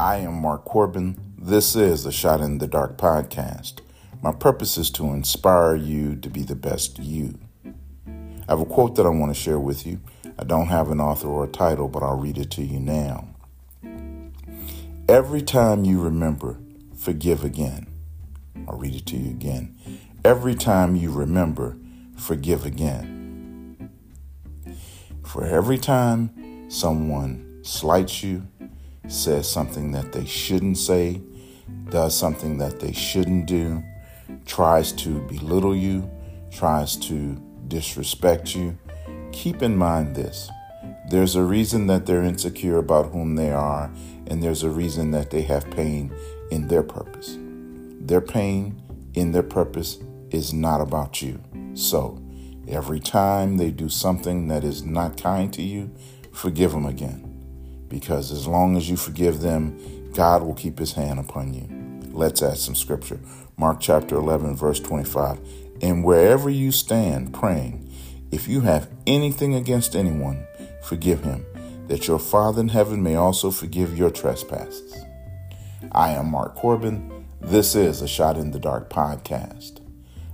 I am Mark Corbin. This is a Shot in the Dark podcast. My purpose is to inspire you to be the best you. I have a quote that I want to share with you. I don't have an author or a title, but I'll read it to you now. Every time you remember, forgive again. I'll read it to you again. Every time you remember, forgive again. For every time someone slights you, says something that they shouldn't say, does something that they shouldn't do, tries to belittle you, tries to disrespect you, keep in mind this. There's a reason that they're insecure about whom they are, and there's a reason that they have pain in their purpose. Their pain in their purpose is not about you. So, every time they do something that is not kind to you, forgive them again. Because as long as you forgive them, God will keep his hand upon you. Let's add some scripture. Mark chapter 11, verse 25. And wherever you stand praying, if you have anything against anyone, forgive him, that your Father in heaven may also forgive your trespasses. I am Mark Corbin. This is a Shot in the Dark podcast.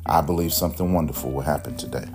I believe something wonderful will happen today.